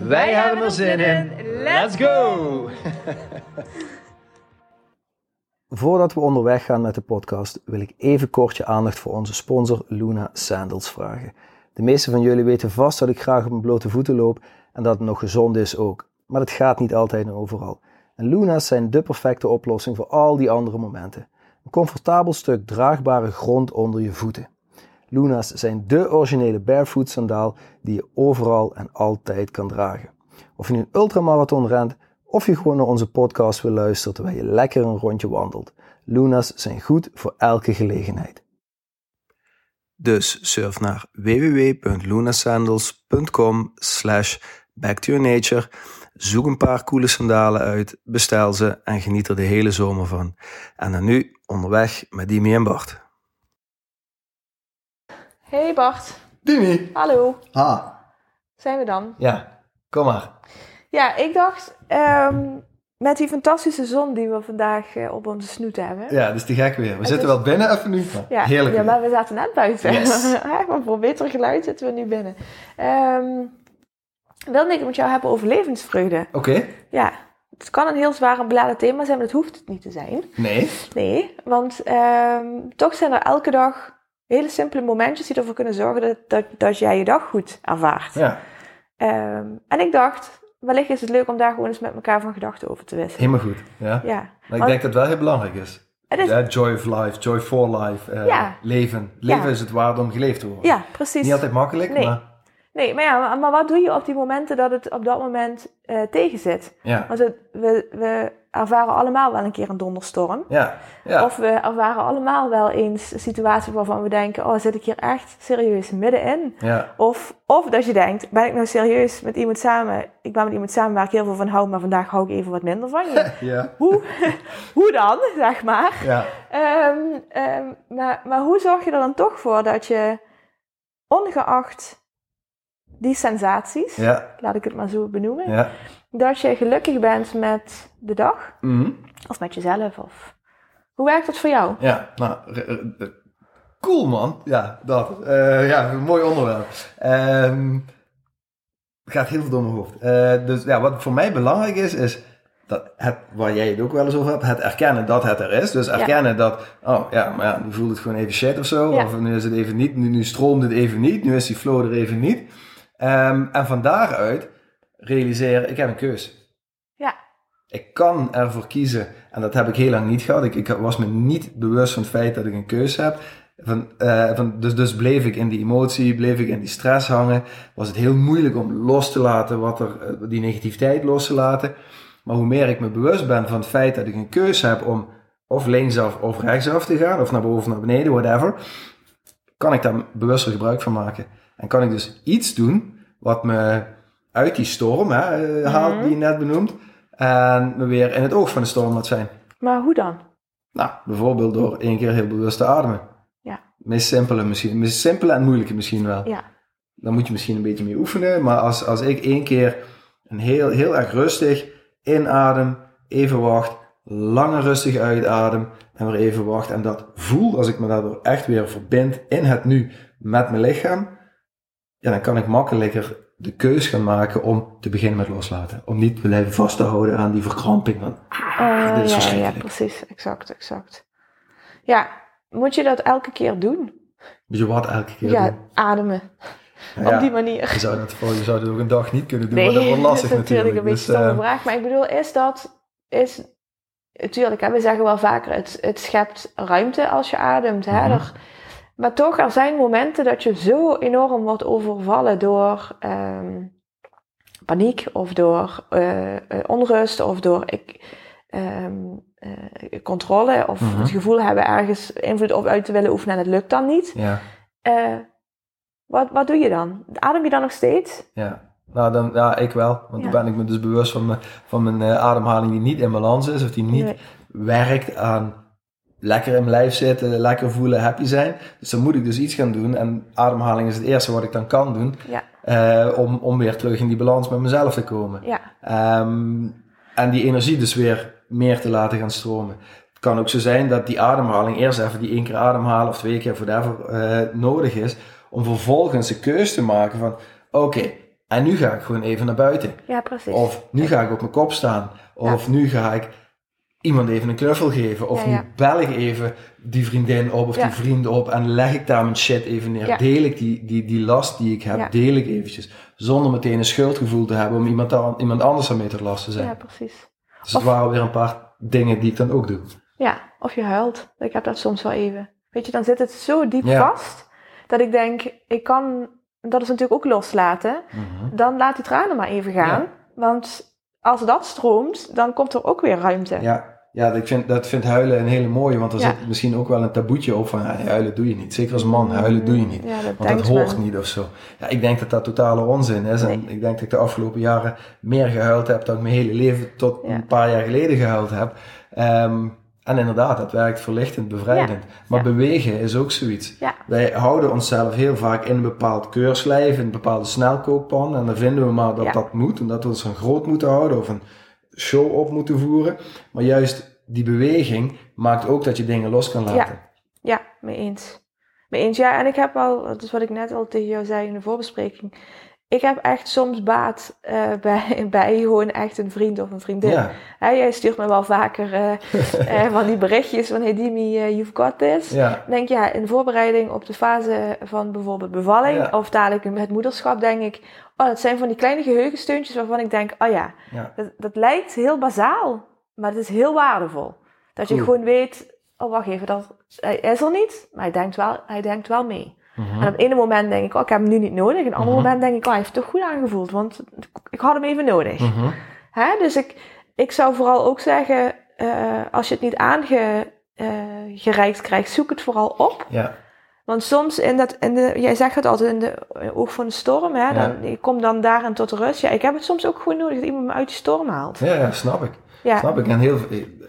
Wij, hebben er zin in. Let's go! Voordat we onderweg gaan met de podcast, wil ik even kort je aandacht voor onze sponsor Luna Sandals vragen. De meeste van jullie weten vast dat ik graag op mijn blote voeten loop en dat het nog gezond is ook. Maar dat gaat niet altijd en overal. En Luna's zijn de perfecte oplossing voor al die andere momenten. Een comfortabel stuk draagbare grond onder je voeten. Luna's zijn de originele barefoot sandaal die je overal en altijd kan dragen. Of je nu een ultramarathon rent of je gewoon naar onze podcast wil luisteren terwijl je lekker een rondje wandelt. Luna's zijn goed voor elke gelegenheid. Dus surf naar www.lunasandals.com slash backtoyournature Zoek een paar coole sandalen uit, bestel ze en geniet er de hele zomer van. En dan nu onderweg met Dimi en Bart. Hey Bart. Dimi. Hallo. Ha. Zijn we dan? Ja, kom maar. Ja, ik dacht, ehm, met die fantastische zon die we vandaag eh, op onze snoet hebben. Ja, dus die gek weer. We zitten wel binnen even nu. Ja, Heerlijk. Ja, maar we zaten net buiten. Yes. maar voor beter geluid zitten we nu binnen. Um, wilde ik het met jou hebben over levensvreugde. Oké. Ja, het kan een heel zwaar en beladen thema zijn, maar dat hoeft het niet te zijn. Nee. Nee, want um, toch zijn er elke dag hele simpele momentjes die ervoor kunnen zorgen dat, dat, dat jij je dag goed ervaart. Ja. Um, en ik dacht, wellicht is het leuk om daar gewoon eens met elkaar van gedachten over te wisselen. Helemaal goed, ja. ja. Maar ik denk dat het wel heel belangrijk is. is ja, joy of life, joy for life, uh, ja. leven. Leven ja. is het waard om geleefd te worden. Ja, precies. Niet altijd makkelijk, nee. maar... Nee, maar ja, maar wat doe je op die momenten dat het op dat moment uh, tegenzit? Ja. Want het, we, we ervaren allemaal wel een keer een donderstorm. Ja. ja. Of we ervaren allemaal wel eens een situatie waarvan we denken, oh, zit ik hier echt serieus middenin? Ja. Of, of dat je denkt, ben ik nou serieus met iemand samen? Ik ben met iemand samen waar ik heel veel van hou, maar vandaag hou ik even wat minder van je. ja. Hoe, hoe dan, zeg maar? Ja. Um, um, maar, maar hoe zorg je er dan toch voor dat je, ongeacht die sensaties, ja. laat ik het maar zo benoemen, ja. Dat je gelukkig bent met de dag mm -hmm. of met jezelf. Of... Hoe werkt dat voor jou? Ja, nou, cool man. Ja, dat. Uh, ja, een mooi onderwerp. Um, gaat heel veel door mijn hoofd. Uh, dus ja, wat voor mij belangrijk is, is dat het, waar jij het ook wel eens over hebt, het erkennen dat het er is. Dus erkennen ja. dat, oh ja, maar ja, nu voelt het gewoon even shit of zo. Ja. Of nu is het even niet, nu, nu stroomt het even niet, nu is die flow er even niet. Um, en van daaruit realiseren, ik heb een keus. Ja. Ik kan ervoor kiezen, en dat heb ik heel lang niet gehad. Ik, ik was me niet bewust van het feit dat ik een keus heb. Van, uh, van, dus, dus bleef ik in die emotie, bleef ik in die stress hangen. Was het heel moeilijk om los te laten, wat er, uh, die negativiteit los te laten. Maar hoe meer ik me bewust ben van het feit dat ik een keus heb om of linksaf of rechtsaf te gaan, of naar boven of naar beneden, whatever, kan ik daar bewuster gebruik van maken. En kan ik dus iets doen wat me uit die storm hè, haalt, mm-hmm. die je net benoemt, en me weer in het oog van de storm laat zijn. Maar hoe dan? Nou, bijvoorbeeld door één keer heel bewust te ademen. Ja. Meest simpele misschien, meest simpele en moeilijke misschien wel. Ja. Dan moet je misschien een beetje mee oefenen, maar als, als ik één keer een heel, heel erg rustig inadem, even wacht, langer rustig uitadem en weer even wacht en dat voel, als ik me daardoor echt weer verbind in het nu met mijn lichaam, ja, dan kan ik makkelijker de keus gaan maken om te beginnen met loslaten. Om niet te blijven vast te houden aan die verkramping van, ah, dit is ja. Ja, precies, exact, exact. Ja, moet je dat elke keer doen? Moet je wat elke keer ja, doen? ademen. Ja, Op die manier. Je zou, dat, je zou dat ook een dag niet kunnen doen, Nee, maar dat wordt lastig dat is natuurlijk een natuurlijk. beetje Dus, eh, vraag. Maar ik bedoel, is dat... Is, natuurlijk, hè, we zeggen wel vaker, het, het schept ruimte als je ademt. Hè? Mhm. Er- maar toch, er zijn momenten dat je zo enorm wordt overvallen door ehm, paniek of door eh, eh, onrust of door ik, ehm, eh, controle of Mhm. het gevoel hebben ergens invloed op uit te willen oefenen en het lukt dan niet. ja, wat, wat doe je dan? Adem je dan nog steeds? ja. Nou, dan, ja, ik wel. Want Ja. dan ben ik me dus bewust van mijn, van mijn ademhaling die niet in balans is. Of die niet Nee. werkt aan lekker in mijn lijf zitten, lekker voelen, happy zijn. Dus dan moet ik dus iets gaan doen. En ademhaling is het eerste wat ik dan kan doen. Ja. eh, om, om weer terug in die balans met mezelf te komen. Ja, Ehm, en die energie dus weer meer te laten gaan stromen. Het kan ook zo zijn dat die ademhaling eerst even die één keer ademhalen of twee keer whatever eh nodig is. Om vervolgens de keus te maken van oké, en nu ga ik gewoon even naar buiten. ja precies. Of nu ga ik op mijn kop staan. Of nu ga ik iemand even een knuffel geven. Of Ja, ja. nu bel ik even die vriendin op of Ja. die vriend op en leg ik daar mijn shit even neer. Deel ik die, die, die last die ik heb, deel ik eventjes. Zonder meteen een schuldgevoel te hebben om iemand, aan, iemand anders te last te zijn. ja, precies. Dus het waren weer een paar dingen die ik dan ook doe. Ja, of je huilt. Ik heb dat soms wel even. Weet je, dan zit het zo diep vast dat ik denk, ik kan, dat is natuurlijk ook loslaten. Dan laat die tranen maar even gaan. Want als dat stroomt, dan komt er ook weer ruimte. Ja, ja ik vind, dat vindt huilen een hele mooie, want er Ja. zit misschien ook wel een taboetje op van ja, huilen doe je niet. Zeker als man, huilen doe je niet. Ja, dat Want dat hoort men. niet of zo. Ja, ik denk dat dat totale onzin is. En ik denk dat ik de afgelopen jaren meer gehuild heb dan ik mijn hele leven tot een paar jaar geleden gehuild heb. Ehm, en inderdaad, dat werkt verlichtend, bevrijdend. Maar Ja. bewegen is ook zoiets. Ja. Wij houden onszelf heel vaak in een bepaald keurslijf, in een bepaalde snelkookpan. En dan vinden we maar dat dat moet. En dat we ons een groot moeten houden of een show op moeten voeren. Maar juist die beweging maakt ook dat je dingen los kan laten. Ja, mee eens. Mee eens, ja. En ik heb al, dat is wat ik net al tegen jou zei in de voorbespreking. Ik heb echt soms baat eh, bij, bij gewoon echt een vriend of een vriendin. Ja, jij stuurt me wel vaker eh, eh, van die berichtjes van hey Dimi, you've got this. ja, denk ja, in voorbereiding op de fase van bijvoorbeeld bevalling Ja. of dadelijk het moederschap, denk ik, oh, dat zijn van die kleine geheugensteuntjes waarvan ik denk, oh ja, dat, dat lijkt heel bazaal, maar het is heel waardevol. Dat je gewoon weet, oh wacht even, dat, hij is er niet, maar hij denkt wel, hij denkt wel mee. En op het ene moment denk ik, oh ik heb hem nu niet nodig. En op het andere Mhm. moment denk ik, oh hij heeft het toch goed aangevoeld, want ik had hem even nodig. Mhm. Hè? Dus ik, ik zou vooral ook zeggen, eh, als je het niet aangereikt krijgt, zoek het vooral op. Ja, Want soms, in dat, in de, jij zegt het altijd in de oog van de storm, hè, dan, je komt dan daarin tot rust. Ja, ik heb het soms ook gewoon nodig dat iemand me uit die storm haalt. ja, ja, snap ik. Ja, Snap ik. En heel,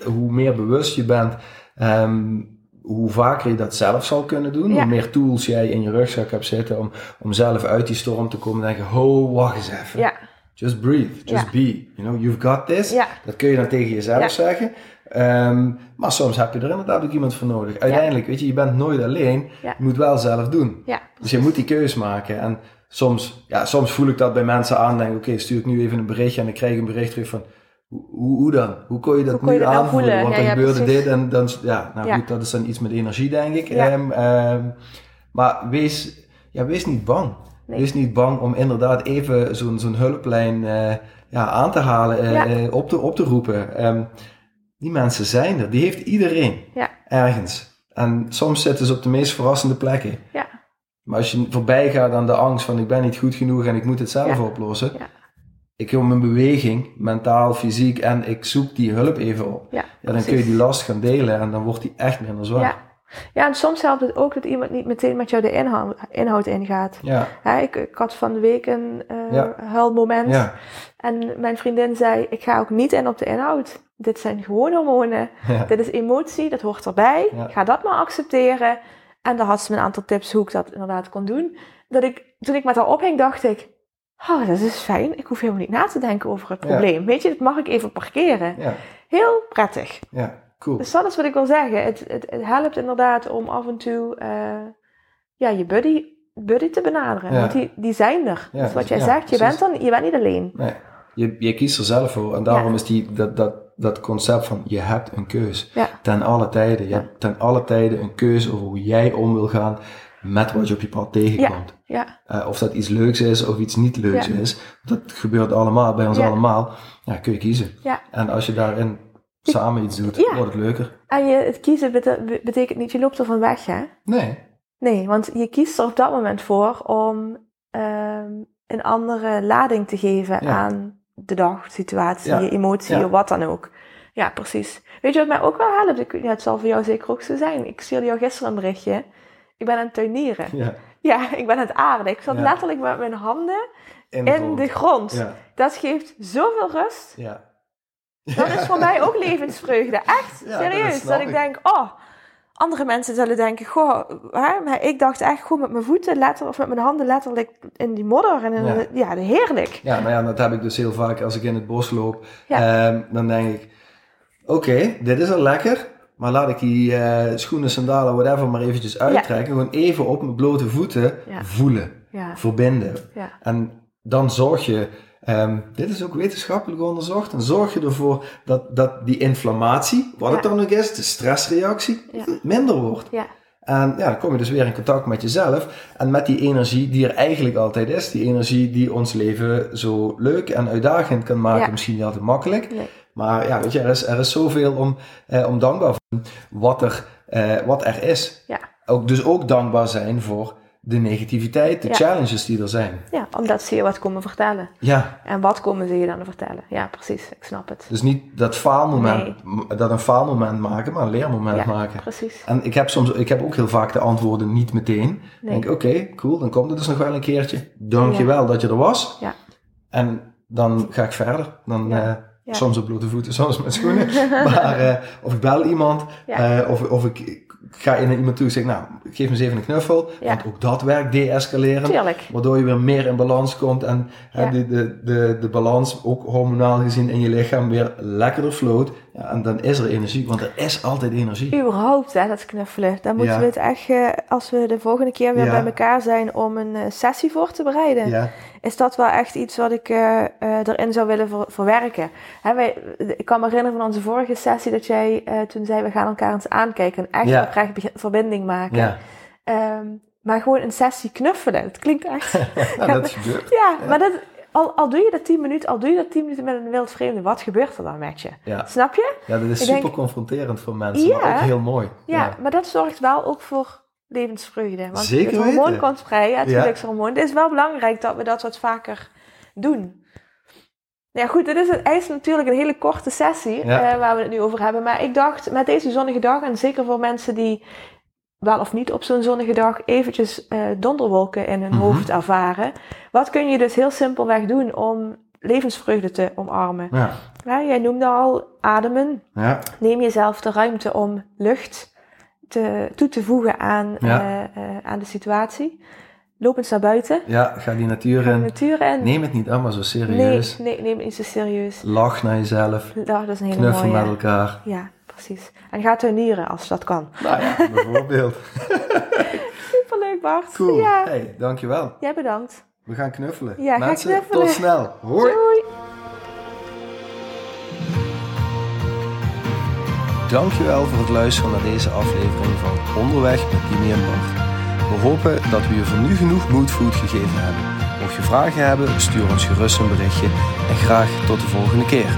hoe meer bewust je bent, ehm, hoe vaker je dat zelf zal kunnen doen. Ja. Hoe meer tools jij in je rugzak hebt zitten om, om zelf uit die storm te komen. En denken, ho, wacht eens even. ja, Just breathe, just Ja. be. You know, you've got this. Dat kun je dan tegen jezelf zeggen. Ehm, maar soms heb je er inderdaad ook iemand voor nodig. Uiteindelijk, weet je, je bent nooit alleen. Je moet wel zelf doen. Dus je moet die keus maken. En soms, ja, soms voel ik dat bij mensen aan. Denk, oké, stuur ik nu even een berichtje en ik krijg een bericht terug van... Hoe, dan? Hoe kon je dat kon je nu dat nou aanvoelen? voelen? Want er ja, gebeurde precies. dit en dan... Ja, nou goed, dat is dan iets met energie, denk ik. Ehm, ehm, maar wees, ja, wees niet bang. Nee. Wees niet bang om inderdaad even zo'n zo'n hulplijn eh, ja, aan te halen, eh, eh, op, te, op te roepen. Ehm, die mensen zijn er. Die heeft iedereen. Ergens. En soms zitten ze op de meest verrassende plekken. Ja. Maar als je voorbij gaat aan de angst van ik ben niet goed genoeg en ik moet het zelf Ja. oplossen. Ja. Ik kom in beweging, mentaal, fysiek, en ik zoek die hulp even op. Ja, Ja, dan kun je die last gaan delen en dan wordt die echt minder zwaar. Ja. Ja, en soms helpt het ook dat iemand niet meteen met jou de inhoud, inhoud ingaat. Ja, Hè, ik, ik had van de week een Ja. huilmoment. ja, En mijn vriendin zei, ik ga ook niet in op de inhoud. Dit zijn gewoon hormonen. Dit is emotie, dat hoort erbij. Ga dat maar accepteren. En dan had ze me een aantal tips hoe ik dat inderdaad kon doen. Dat ik, toen ik met haar ophing, dacht ik... Oh, dat is fijn. Ik hoef helemaal niet na te denken over het Ja. probleem. Weet je, dat mag ik even parkeren. ja, Heel prettig. ja, cool. Dus dat is wat ik wil zeggen. Het, het, het helpt inderdaad om af en toe eh, ja, je buddy, buddy te benaderen. Ja. Want die, die zijn er. Ja, dus wat jij zegt, je precies. bent, dan, je bent niet alleen. Nee, je, je kiest er zelf voor. En daarom is die, dat, dat, dat concept van je hebt een keus. Ja. Ten alle tijden. Je Ja. hebt ten alle tijden een keuze over hoe jij om wil gaan met wat je op je pad tegenkomt. Ja, Eh, of dat iets leuks is of iets niet leuks Ja. is. Dat gebeurt allemaal bij ons allemaal. Ja, kun je kiezen. En als je daarin samen iets doet, wordt het leuker. En je, het kiezen bete- betekent niet, je loopt er van weg, hè? Nee. Nee, want je kiest er op dat moment voor om ehm, een andere lading te geven aan de dag, situatie, je emotie, wat dan ook. Ja, precies. Weet je wat mij ook wel helpt? Ik, ja, het zal voor jou zeker ook zo zijn. Ik stuurde jou gisteren een berichtje. Ik ben aan het tuinieren. Ja. Ja, ik ben het aardig. Ik zat Ja. letterlijk met mijn handen In in grond. de grond. Ja, Dat geeft zoveel rust. ja. Dat is voor mij ook levensvreugde. Echt, dat serieus. Dat, ik ik. denk, oh, andere mensen zullen denken, goh, hè? maar ik dacht echt gewoon met mijn voeten letterlijk, of met mijn handen letterlijk in die modder. En in Ja. de- ja, heerlijk. Ja, maar ja, dat heb ik dus heel vaak als ik in het bos loop. Ja. Ehm, dan denk ik, oké, dit is al lekker. Maar laat ik die eh, schoenen, sandalen, whatever maar eventjes uittrekken. Gewoon even op mijn blote voeten voelen, verbinden. En dan zorg je, ehm, dit is ook wetenschappelijk onderzocht, dan zorg je ervoor dat, dat die inflammatie, wat het dan ook is, de stressreactie, Ja. minder wordt. ja, En ja, dan kom je dus weer in contact met jezelf en met die energie die er eigenlijk altijd is. Die energie die ons leven zo leuk en uitdagend kan maken. Misschien niet altijd makkelijk. nee. Maar ja, weet je, er is, er is zoveel om, eh, om dankbaar voor wat er, eh, wat er is. Ja. Ook, dus ook dankbaar zijn voor de negativiteit, de Ja. challenges die er zijn. ja, omdat ze je wat komen vertellen. Ja, En wat komen ze je dan vertellen? Ja, precies. Ik snap het. dus niet dat faalmoment, Nee. dat een faalmoment maken, maar een leermoment Ja. maken. Precies. En ik heb soms, ik heb ook heel vaak de antwoorden niet meteen. Nee. denk ik, oké, cool, dan komt het dus nog wel een keertje. Dankjewel dat je er was. Ja. En dan ga ik verder. Dan, Ja. Ja. Soms op blote voeten, soms met schoenen. maar eh, of ik bel iemand, Ja. eh, of, of ik, ik ga naar iemand toe en zeg, nou, geef me eens even een knuffel. Ja. Want ook dat werkt deescaleren. Tuurlijk. Waardoor je weer meer in balans komt en de, de, de, de balans, ook hormonaal gezien, in je lichaam weer lekkerder floot. Ja, en dan is er energie, want er is altijd energie. Überhaupt, hè, dat knuffelen. Dan moeten Ja. we het echt, eh, als we de volgende keer weer Ja. bij elkaar zijn om een eh, sessie voor te bereiden, Ja, is dat wel echt iets wat ik eh, erin zou willen ver- verwerken. Hè, wij, ik kan me herinneren van onze vorige sessie dat jij toen zei, we gaan elkaar eens aankijken en echt oprecht verbinding maken. ja. Ehm, maar gewoon een sessie knuffelen, het klinkt echt... dat gebeurt. ja, maar dat, al, al doe je dat 10 minuten, al doe je dat 10 minuten met een wild vreemde, wat gebeurt er dan met je? Ja. Snap je? Ja, dat is Ik super denk- confronterend voor mensen, Ja. maar ook heel mooi. Ja, maar dat zorgt wel ook voor levensvreugde. Want Zeker het hormoon komt vrij, het gelukshormoon. Het is wel belangrijk dat we dat wat vaker doen. Ja goed, dit is, het is natuurlijk een hele korte sessie Ja. eh, waar we het nu over hebben. Maar ik dacht, met deze zonnige dag, en zeker voor mensen die wel of niet op zo'n zonnige dag eventjes eh, donderwolken in hun Mhm. hoofd ervaren. Wat kun je dus heel simpelweg doen om levensvreugde te omarmen? Ja, Ja, jij noemde al ademen. ja, Neem jezelf de ruimte om lucht te, toe te voegen aan, eh, eh, aan de situatie. Loop eens naar buiten. ja, ga die natuur Ga in. natuur in. Neem het niet allemaal zo nee, serieus. nee, neem het niet zo serieus. Lach naar jezelf. Ja, dat is een hele Knuffel mooie. met elkaar. Ja, precies. En ga tuinieren als dat kan. Nou ja, bijvoorbeeld. Superleuk Bart. Cool. Ja, Hey, dankjewel. jij bedankt. We gaan knuffelen. Ja, ga Mensen, knuffelen. tot snel. Hoi. Doei. Dankjewel voor het luisteren naar deze aflevering van Onderweg met Dimi en Bart. We hopen dat we je voor nu genoeg moodfood gegeven hebben. Mocht je vragen hebben, stuur ons gerust een berichtje en graag tot de volgende keer.